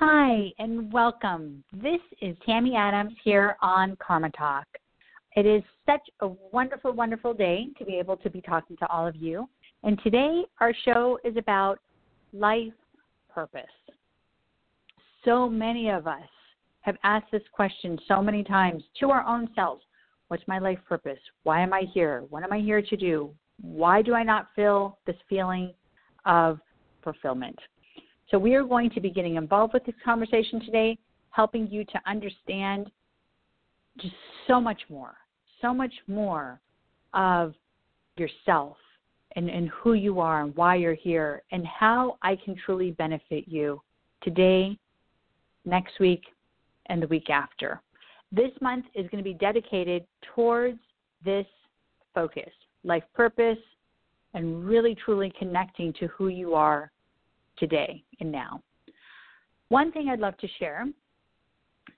Hi, and welcome. This is Tammy Adams here on Karma Talk. It is such a wonderful, wonderful day to be able to be talking to all of you. And today, our show is about life purpose. So many of us have asked this question so many times to our own selves What's my life purpose? Why am I here? What am I here to do? Why do I not feel this feeling of fulfillment? So, we are going to be getting involved with this conversation today, helping you to understand just so much more, so much more of yourself and, and who you are and why you're here and how I can truly benefit you today, next week, and the week after. This month is going to be dedicated towards this focus, life purpose, and really truly connecting to who you are today and now. One thing I'd love to share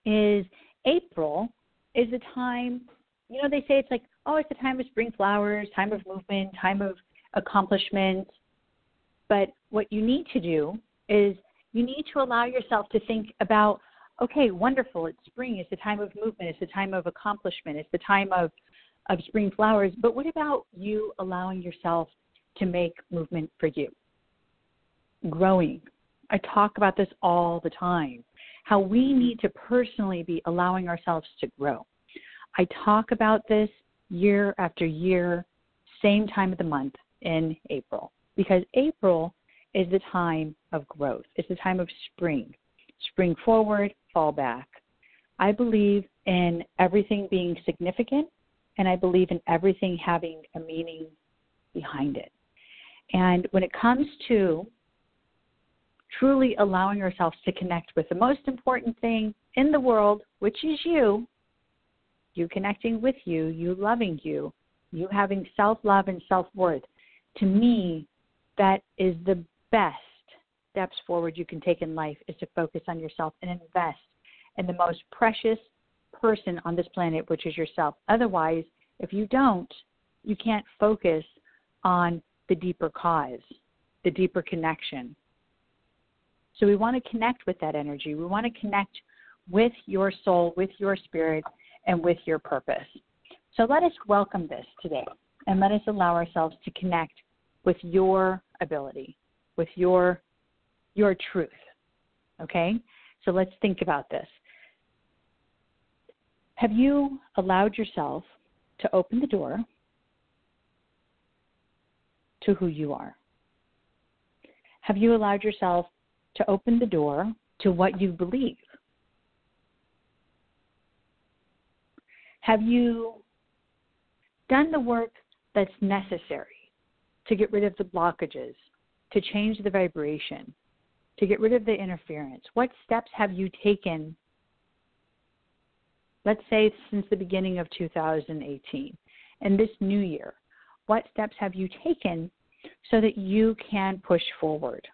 is April is the time, you know, they say it's like, oh, it's the time of spring flowers, time of movement, time of accomplishment. But what you need to do is you need to allow yourself to think about, okay, wonderful, it's spring, it's the time of movement, it's the time of accomplishment, it's the time of, of spring flowers. But what about you allowing yourself to make movement for you? Growing. I talk about this all the time. How we need to personally be allowing ourselves to grow. I talk about this year after year, same time of the month in April, because April is the time of growth. It's the time of spring. Spring forward, fall back. I believe in everything being significant, and I believe in everything having a meaning behind it. And when it comes to truly allowing ourselves to connect with the most important thing in the world, which is you, you connecting with you, you loving you, you having self love and self worth, to me, that is the best steps forward you can take in life is to focus on yourself and invest in the most precious person on this planet, which is yourself. Otherwise, if you don't, you can't focus on the deeper cause, the deeper connection. So we want to connect with that energy. We want to connect with your soul, with your spirit, and with your purpose. So let us welcome this today and let us allow ourselves to connect with your ability, with your your truth. Okay? So let's think about this. Have you allowed yourself to open the door to who you are? Have you allowed yourself to open the door to what you believe? Have you done the work that's necessary to get rid of the blockages, to change the vibration, to get rid of the interference? What steps have you taken, let's say since the beginning of 2018 and this new year? What steps have you taken so that you can push forward?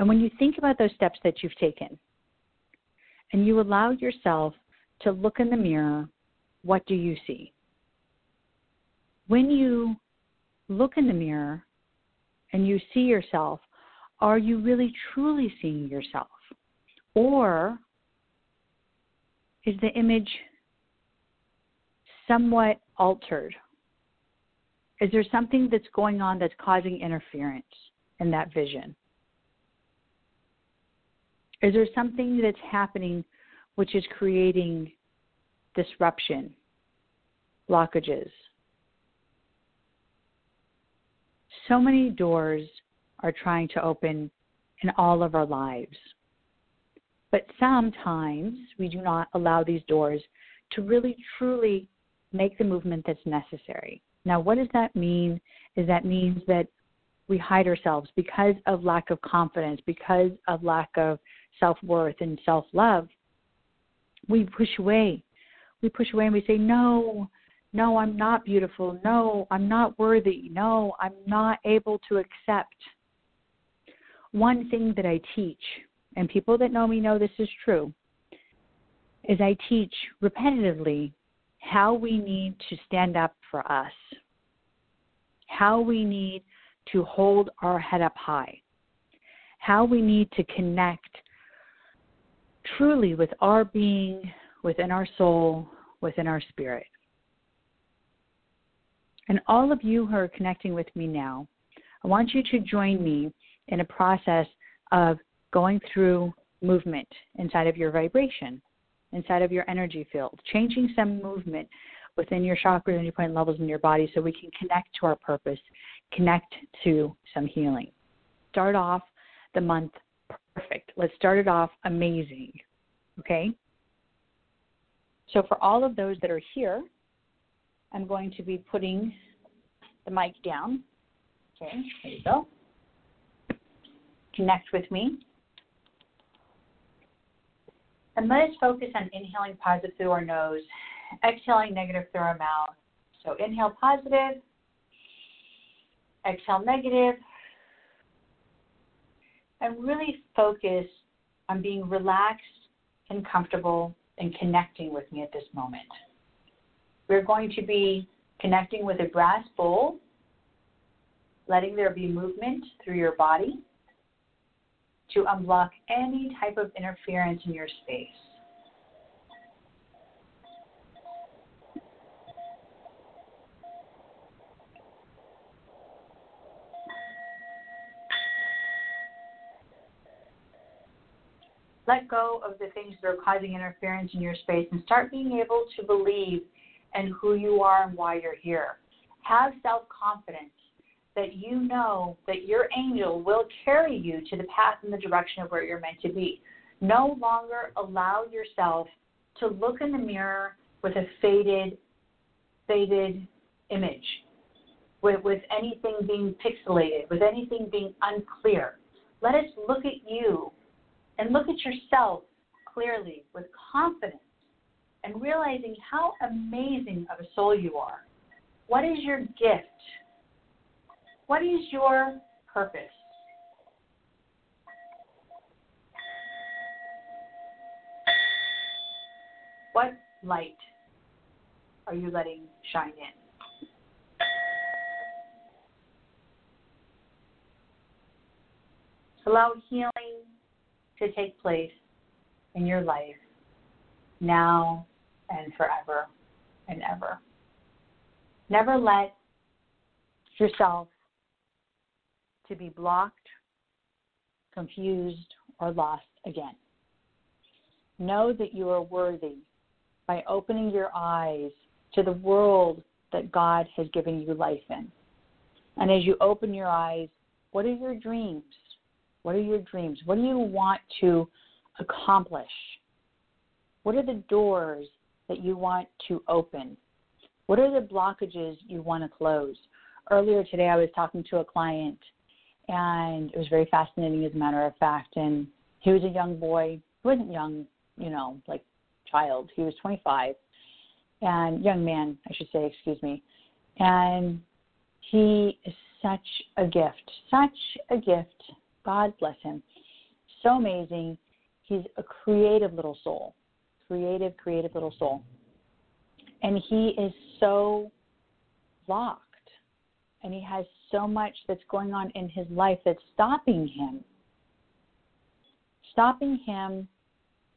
And when you think about those steps that you've taken and you allow yourself to look in the mirror, what do you see? When you look in the mirror and you see yourself, are you really truly seeing yourself? Or is the image somewhat altered? Is there something that's going on that's causing interference in that vision? Is there something that's happening which is creating disruption, blockages? So many doors are trying to open in all of our lives. But sometimes we do not allow these doors to really truly make the movement that's necessary. Now, what does that mean? Is that means that we hide ourselves because of lack of confidence, because of lack of self worth and self love. We push away. We push away and we say, No, no, I'm not beautiful. No, I'm not worthy. No, I'm not able to accept. One thing that I teach, and people that know me know this is true, is I teach repetitively how we need to stand up for us, how we need to hold our head up high, how we need to connect truly with our being, within our soul, within our spirit. And all of you who are connecting with me now, I want you to join me in a process of going through movement inside of your vibration, inside of your energy field, changing some movement within your chakras and your point levels in your body so we can connect to our purpose, connect to some healing. Start off the month perfect. Let's start it off amazing. Okay? So, for all of those that are here, I'm going to be putting the mic down. Okay, there you go. Connect with me. And let us focus on inhaling positive through our nose, exhaling negative through our mouth. So inhale positive, exhale negative, and really focus on being relaxed and comfortable and connecting with me at this moment. We're going to be connecting with a brass bowl, letting there be movement through your body to unblock any type of interference in your space. Let go of the things that are causing interference in your space and start being able to believe in who you are and why you're here. Have self confidence that you know that your angel will carry you to the path and the direction of where you're meant to be. No longer allow yourself to look in the mirror with a faded, faded image, with, with anything being pixelated, with anything being unclear. Let us look at you and look at yourself clearly with confidence and realizing how amazing of a soul you are. What is your gift? What is your purpose? What light are you letting shine in? Allow healing to take place in your life now and forever and ever. Never let yourself to be blocked, confused, or lost again. Know that you are worthy by opening your eyes to the world that God has given you life in. And as you open your eyes, what are your dreams? What are your dreams? What do you want to accomplish? What are the doors that you want to open? What are the blockages you want to close? Earlier today, I was talking to a client and it was very fascinating as a matter of fact. And he was a young boy. He wasn't young, you know, like child. He was 25, and young man, I should say, excuse me. And he is such a gift, such a gift. God bless him. So amazing. He's a creative little soul, creative, creative little soul. And he is so locked and he has so much that's going on in his life that's stopping him. Stopping him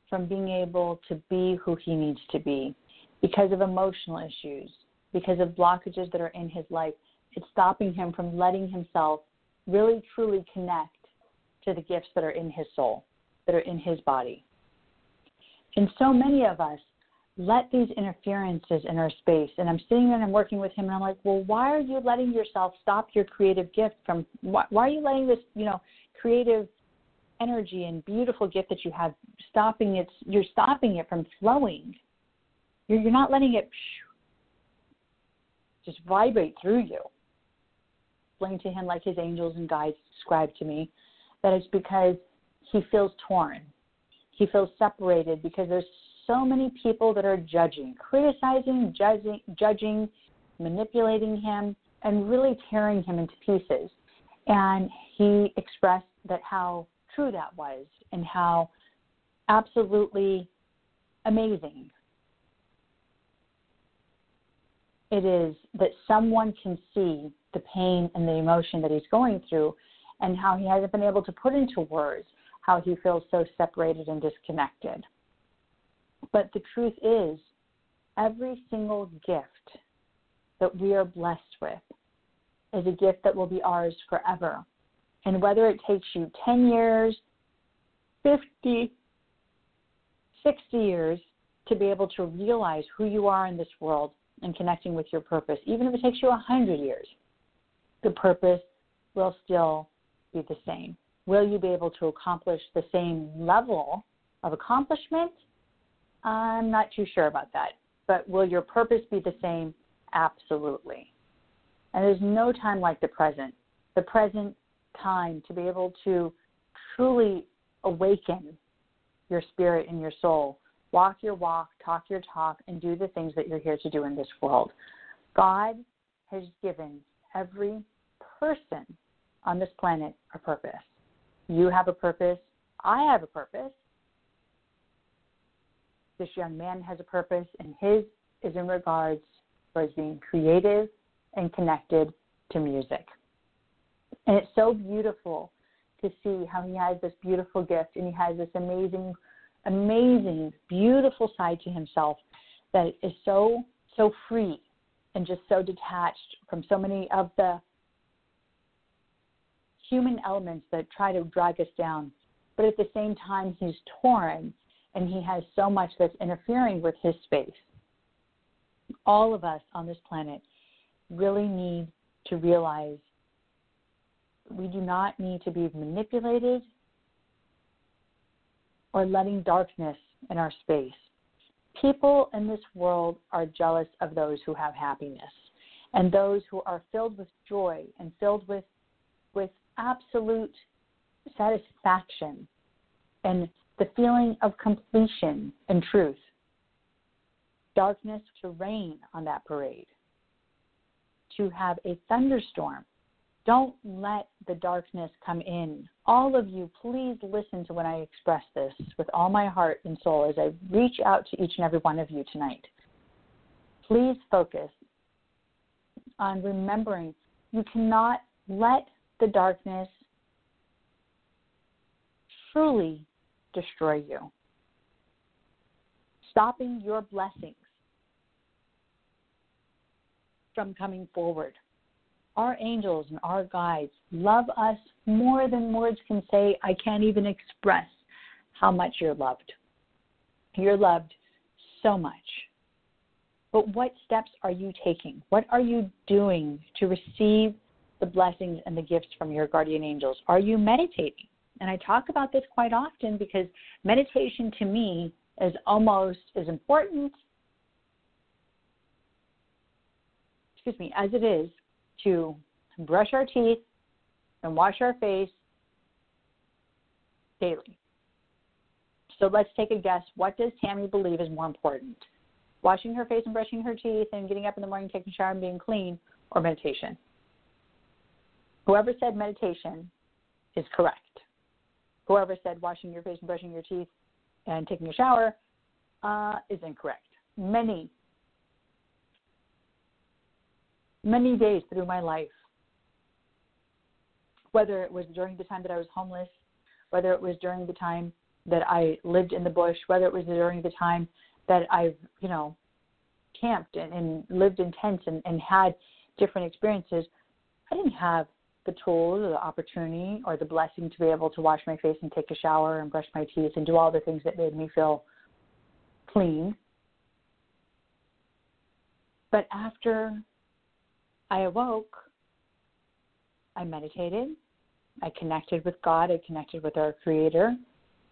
from being able to be who he needs to be because of emotional issues, because of blockages that are in his life. It's stopping him from letting himself really truly connect to the gifts that are in his soul, that are in his body. And so many of us let these interferences in our space. And I'm sitting there and I'm working with him, and I'm like, well, why are you letting yourself stop your creative gift from? Why, why are you letting this, you know, creative energy and beautiful gift that you have stopping it? You're stopping it from flowing. You're, you're not letting it just vibrate through you. Explain to him like his angels and guides described to me that it's because he feels torn. He feels separated because there's so many people that are judging, criticizing, judging, judging, manipulating him, and really tearing him into pieces. And he expressed that how true that was and how absolutely amazing it is that someone can see the pain and the emotion that he's going through and how he hasn't been able to put into words how he feels so separated and disconnected. But the truth is, every single gift that we are blessed with is a gift that will be ours forever. And whether it takes you 10 years, 50, 60 years to be able to realize who you are in this world and connecting with your purpose, even if it takes you 100 years, the purpose will still be the same. Will you be able to accomplish the same level of accomplishment? I'm not too sure about that. But will your purpose be the same? Absolutely. And there's no time like the present. The present time to be able to truly awaken your spirit and your soul. Walk your walk, talk your talk, and do the things that you're here to do in this world. God has given every person on this planet a purpose. You have a purpose. I have a purpose. This young man has a purpose, and his is in regards towards being creative and connected to music. And it's so beautiful to see how he has this beautiful gift and he has this amazing, amazing, beautiful side to himself that is so, so free and just so detached from so many of the human elements that try to drag us down. But at the same time, he's torn and he has so much that's interfering with his space. All of us on this planet really need to realize we do not need to be manipulated or letting darkness in our space. People in this world are jealous of those who have happiness and those who are filled with joy and filled with with absolute satisfaction and the feeling of completion and truth. Darkness to rain on that parade, to have a thunderstorm. Don't let the darkness come in. All of you, please listen to when I express this with all my heart and soul as I reach out to each and every one of you tonight. Please focus on remembering you cannot let the darkness truly destroy you, stopping your blessings from coming forward. Our angels and our guides love us more than words can say. I can't even express how much you're loved. You're loved so much. But what steps are you taking? What are you doing to receive the blessings and the gifts from your guardian angels? Are you meditating? And I talk about this quite often because meditation to me is almost as important, excuse me, as it is to brush our teeth and wash our face daily. So let's take a guess. What does Tammy believe is more important? Washing her face and brushing her teeth and getting up in the morning, taking a shower and being clean, or meditation? Whoever said meditation is correct. Whoever said washing your face and brushing your teeth and taking a shower uh, is incorrect. Many, many days through my life, whether it was during the time that I was homeless, whether it was during the time that I lived in the bush, whether it was during the time that I've, you know, camped and, and lived in tents and, and had different experiences, I didn't have the tools or the opportunity or the blessing to be able to wash my face and take a shower and brush my teeth and do all the things that made me feel clean. But after I awoke, I meditated, I connected with God, I connected with our Creator.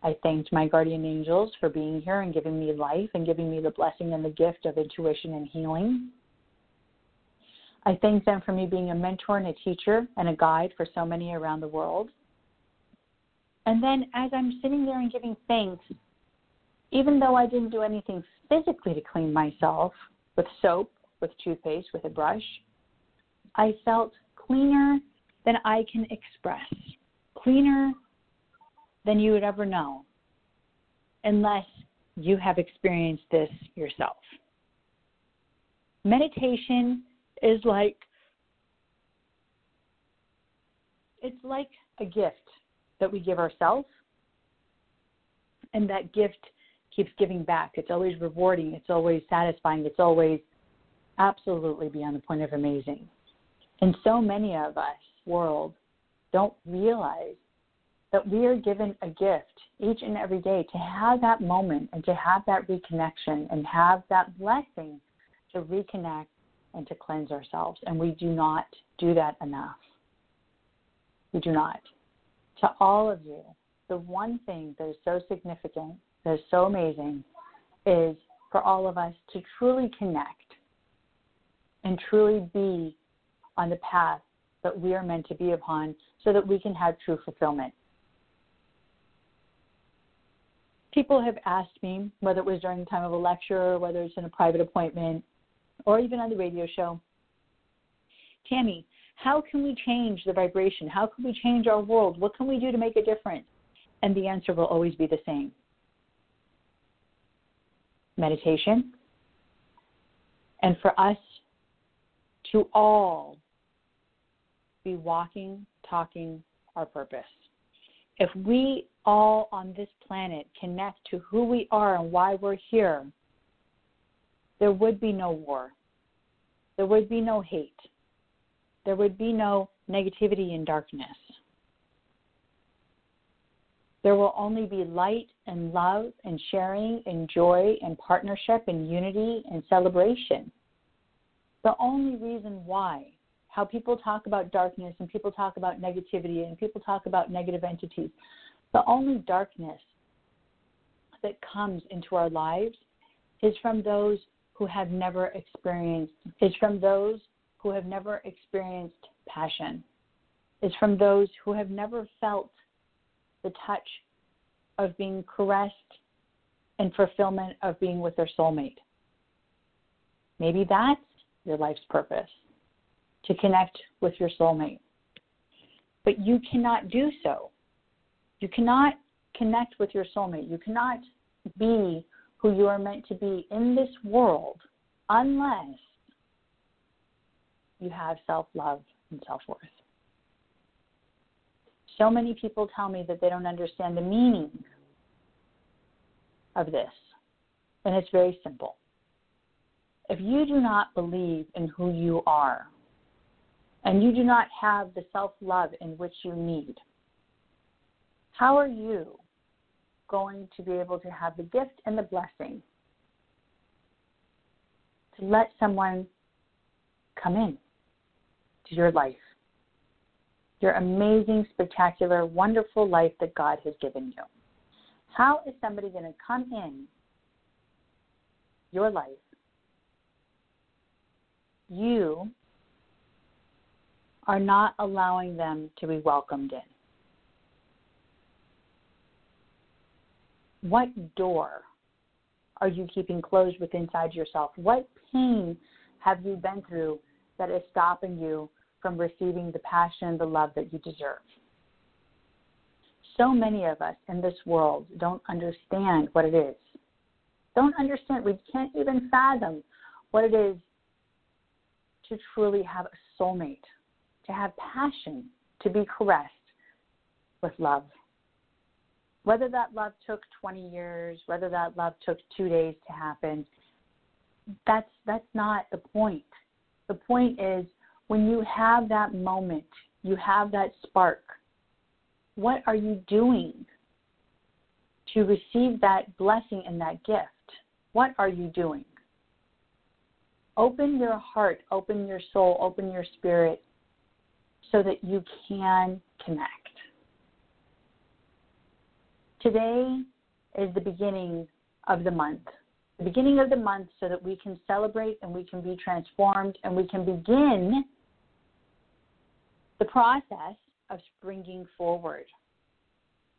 I thanked my guardian angels for being here and giving me life and giving me the blessing and the gift of intuition and healing. I thank them for me being a mentor and a teacher and a guide for so many around the world. And then as I'm sitting there and giving thanks, even though I didn't do anything physically to clean myself with soap, with toothpaste, with a brush, I felt cleaner than I can express, cleaner than you would ever know, unless you have experienced this yourself. Meditation is like it's like a gift that we give ourselves, and that gift keeps giving back. It's always rewarding, it's always satisfying, it's always absolutely beyond the point of amazing. And so many of us, world, don't realize that we are given a gift each and every day to have that moment and to have that reconnection and have that blessing to reconnect and to cleanse ourselves. And we do not do that enough. We do not. To all of you, the one thing that is so significant, that is so amazing, is for all of us to truly connect and truly be on the path that we are meant to be upon so that we can have true fulfillment. People have asked me, whether it was during the time of a lecture, or whether it's in a private appointment, or even on the radio show, Tammy, how can we change the vibration? How can we change our world? What can we do to make a difference? And the answer will always be the same meditation. And for us to all be walking, talking our purpose. If we all on this planet connect to who we are and why we're here, there would be no war. There would be no hate. There would be no negativity and darkness. There will only be light and love and sharing and joy and partnership and unity and celebration. The only reason why, how people talk about darkness and people talk about negativity and people talk about negative entities, the only darkness that comes into our lives is from those who have never experienced, is from those who have never experienced passion, is from those who have never felt the touch of being caressed and fulfillment of being with their soulmate. Maybe that's your life's purpose to connect with your soulmate. But you cannot do so. You cannot connect with your soulmate. You cannot be who you are meant to be in this world unless you have self love and self worth. So many people tell me that they don't understand the meaning of this, and it's very simple. If you do not believe in who you are, and you do not have the self love in which you need, how are you going to be able to have the gift and the blessing to let someone come in to your life? Your amazing, spectacular, wonderful life that God has given you. How is somebody going to come in your life? You are not allowing them to be welcomed in. What door are you keeping closed with inside yourself? What pain have you been through that is stopping you from receiving the passion, the love that you deserve? So many of us in this world don't understand what it is. Don't understand. We can't even fathom what it is to truly have a soulmate, to have passion, to be caressed with love. Whether that love took 20 years, whether that love took two days to happen, that's that's not the point. The point is when you have that moment, you have that spark. What are you doing to receive that blessing and that gift? What are you doing? Open your heart, open your soul, open your spirit so that you can connect. Today is the beginning of the month. The beginning of the month so that we can celebrate and we can be transformed and we can begin the process of springing forward,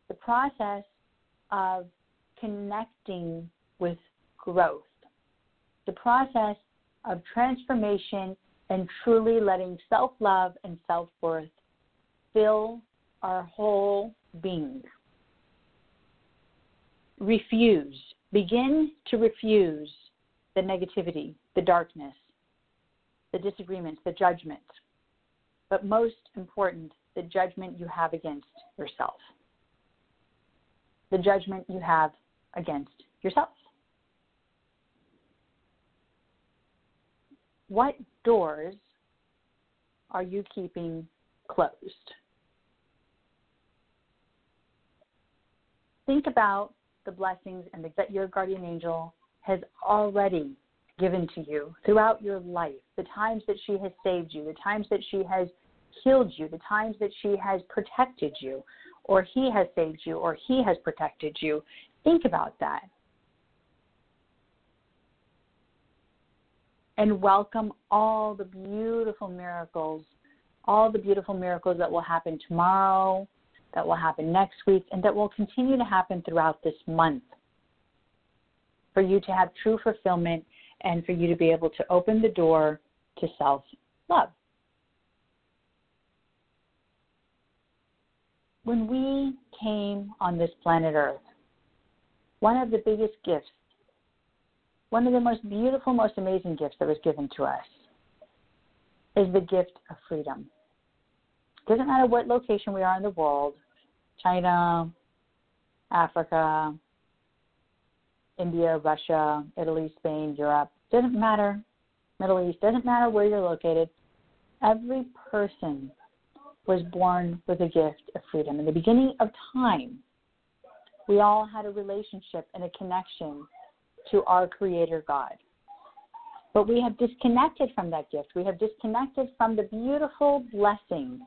the process of connecting with growth, the process of transformation and truly letting self love and self worth fill our whole being refuse, begin to refuse the negativity, the darkness, the disagreements, the judgment. But most important, the judgment you have against yourself. The judgment you have against yourself. What doors are you keeping closed? Think about the blessings and the, that your guardian angel has already given to you throughout your life, the times that she has saved you, the times that she has healed you, the times that she has protected you, or he has saved you, or he has protected you. Think about that. And welcome all the beautiful miracles, all the beautiful miracles that will happen tomorrow, that will happen next week, and that will continue to happen throughout this month. For you to have true fulfillment and for you to be able to open the door to self love. When we came on this planet Earth, one of the biggest gifts, one of the most beautiful, most amazing gifts that was given to us is the gift of freedom. It doesn't matter what location we are in the world China, Africa, India, Russia, Italy, Spain, Europe, doesn't matter, Middle East, doesn't matter where you're located. Every person was born with a gift of freedom. In the beginning of time, we all had a relationship and a connection to our Creator God. But we have disconnected from that gift. We have disconnected from the beautiful blessing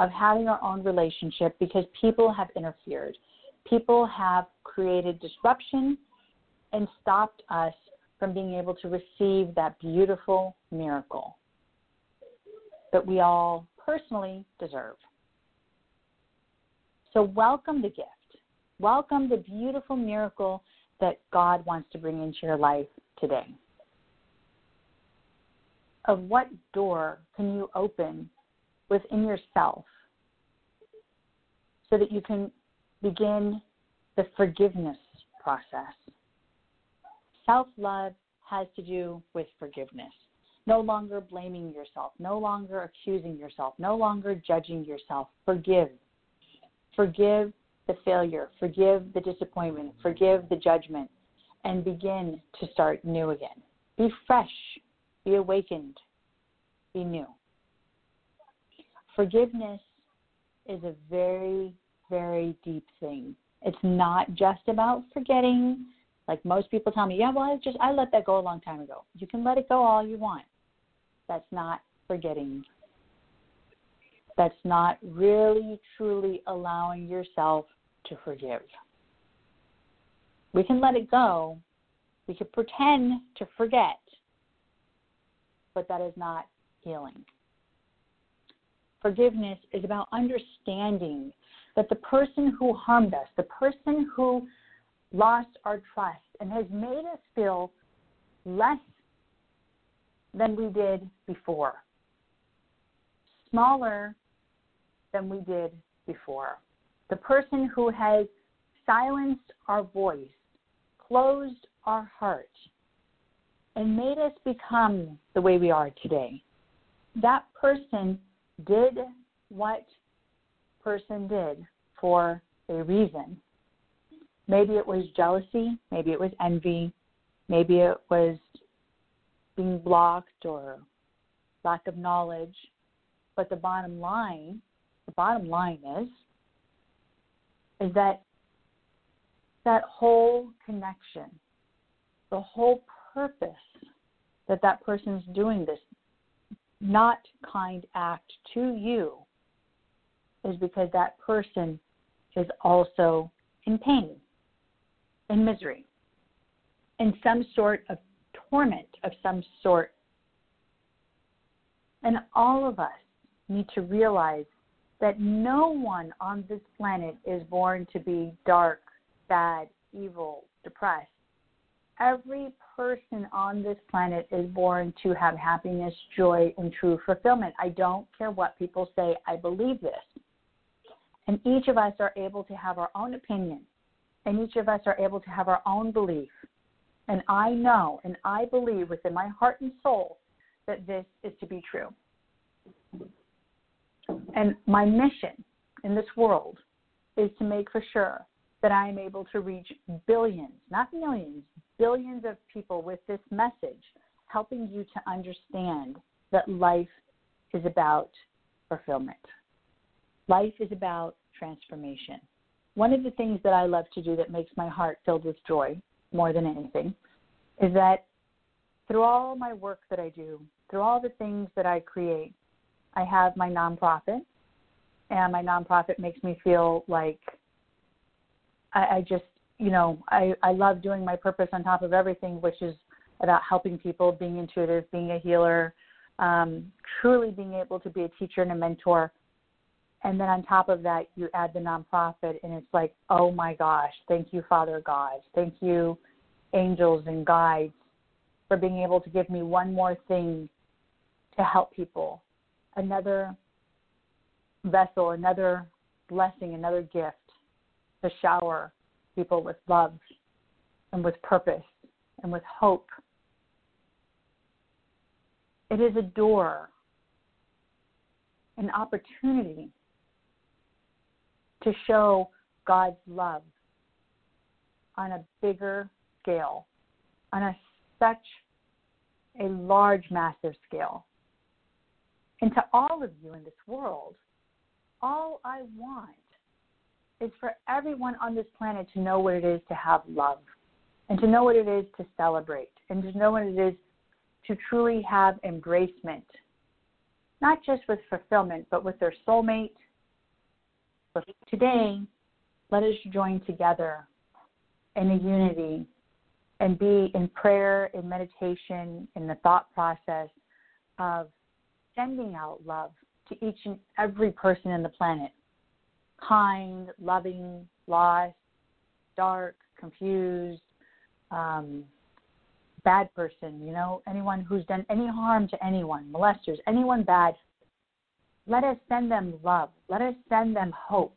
of having our own relationship because people have interfered. People have created disruption and stopped us from being able to receive that beautiful miracle that we all personally deserve. So, welcome the gift. Welcome the beautiful miracle that God wants to bring into your life today. Of what door can you open within yourself so that you can begin the forgiveness process? Self love has to do with forgiveness. No longer blaming yourself, no longer accusing yourself, no longer judging yourself. Forgive. Forgive the failure, forgive the disappointment, forgive the judgment, and begin to start new again. Be fresh, be awakened, be new. Forgiveness is a very, very deep thing. It's not just about forgetting like most people tell me, yeah, well, I just I let that go a long time ago. You can let it go all you want. That's not forgetting. That's not really truly allowing yourself to forgive. We can let it go. We can pretend to forget, but that is not healing. Forgiveness is about understanding that the person who harmed us, the person who lost our trust and has made us feel less than we did before, smaller than we did before. The person who has silenced our voice, closed our heart, and made us become the way we are today. That person did what person did for a reason. Maybe it was jealousy, maybe it was envy, maybe it was being blocked or lack of knowledge. But the bottom line, the bottom line is, is that that whole connection, the whole purpose that that person's doing this not kind act to you is because that person is also in pain in misery, in some sort of torment of some sort. And all of us need to realize that no one on this planet is born to be dark, bad, evil, depressed. Every person on this planet is born to have happiness, joy, and true fulfillment. I don't care what people say, I believe this. And each of us are able to have our own opinion and each of us are able to have our own belief. And I know and I believe within my heart and soul that this is to be true. And my mission in this world is to make for sure that I am able to reach billions, not millions, billions of people with this message, helping you to understand that life is about fulfillment. Life is about transformation. One of the things that I love to do that makes my heart filled with joy more than anything is that through all my work that I do, through all the things that I create, I have my nonprofit, and my nonprofit makes me feel like I, I just, you know, I, I love doing my purpose on top of everything, which is about helping people, being intuitive, being a healer, um, truly being able to be a teacher and a mentor. And then on top of that, you add the nonprofit, and it's like, oh my gosh, thank you, Father God. Thank you, angels and guides, for being able to give me one more thing to help people, another vessel, another blessing, another gift to shower people with love and with purpose and with hope. It is a door, an opportunity to show God's love on a bigger scale, on a such a large, massive scale. And to all of you in this world, all I want is for everyone on this planet to know what it is to have love and to know what it is to celebrate and to know what it is to truly have embracement, not just with fulfillment, but with their soulmate. But today, let us join together in a unity and be in prayer, in meditation, in the thought process of sending out love to each and every person in the planet kind, loving, lost, dark, confused, um, bad person, you know, anyone who's done any harm to anyone, molesters, anyone bad. Let us send them love. Let us send them hope.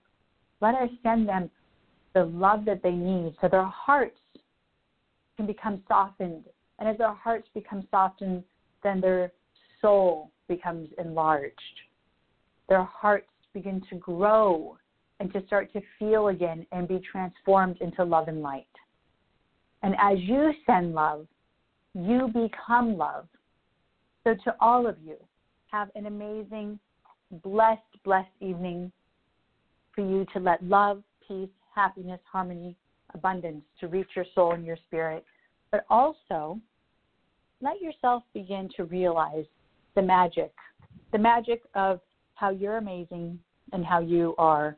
Let us send them the love that they need so their hearts can become softened. And as their hearts become softened, then their soul becomes enlarged. Their hearts begin to grow and to start to feel again and be transformed into love and light. And as you send love, you become love. So, to all of you, have an amazing, blessed, blessed evening for you to let love, peace, happiness, harmony, abundance to reach your soul and your spirit. But also, let yourself begin to realize the magic, the magic of how you're amazing and how you are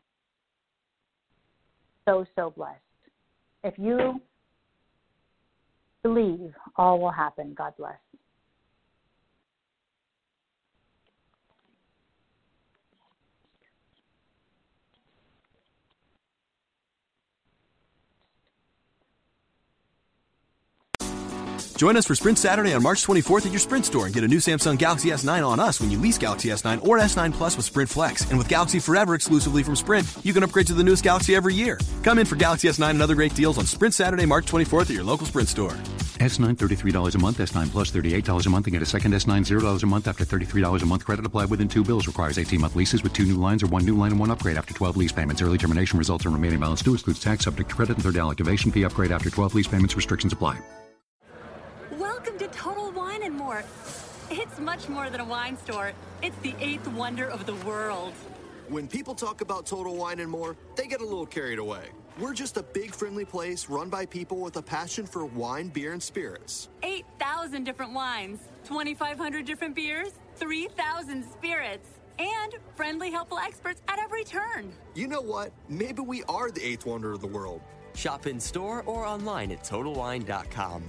so, so blessed. If you believe, all will happen. God bless. Join us for Sprint Saturday on March 24th at your Sprint store and get a new Samsung Galaxy S9 on us when you lease Galaxy S9 or S9 Plus with Sprint Flex. And with Galaxy Forever exclusively from Sprint, you can upgrade to the newest Galaxy every year. Come in for Galaxy S9 and other great deals on Sprint Saturday, March 24th at your local Sprint store. S9 $33 a month, S9 Plus $38 a month, and get a second S9 $0 a month after $33 a month credit applied within two bills. Requires 18 month leases with two new lines or one new line and one upgrade after 12 lease payments. Early termination results in remaining balance due. Excludes tax subject to credit and third activation fee upgrade after 12 lease payments. Restrictions apply. Welcome to Total Wine and More. It's much more than a wine store. It's the eighth wonder of the world. When people talk about Total Wine and More, they get a little carried away. We're just a big, friendly place run by people with a passion for wine, beer, and spirits. 8,000 different wines, 2,500 different beers, 3,000 spirits, and friendly, helpful experts at every turn. You know what? Maybe we are the eighth wonder of the world. Shop in store or online at TotalWine.com.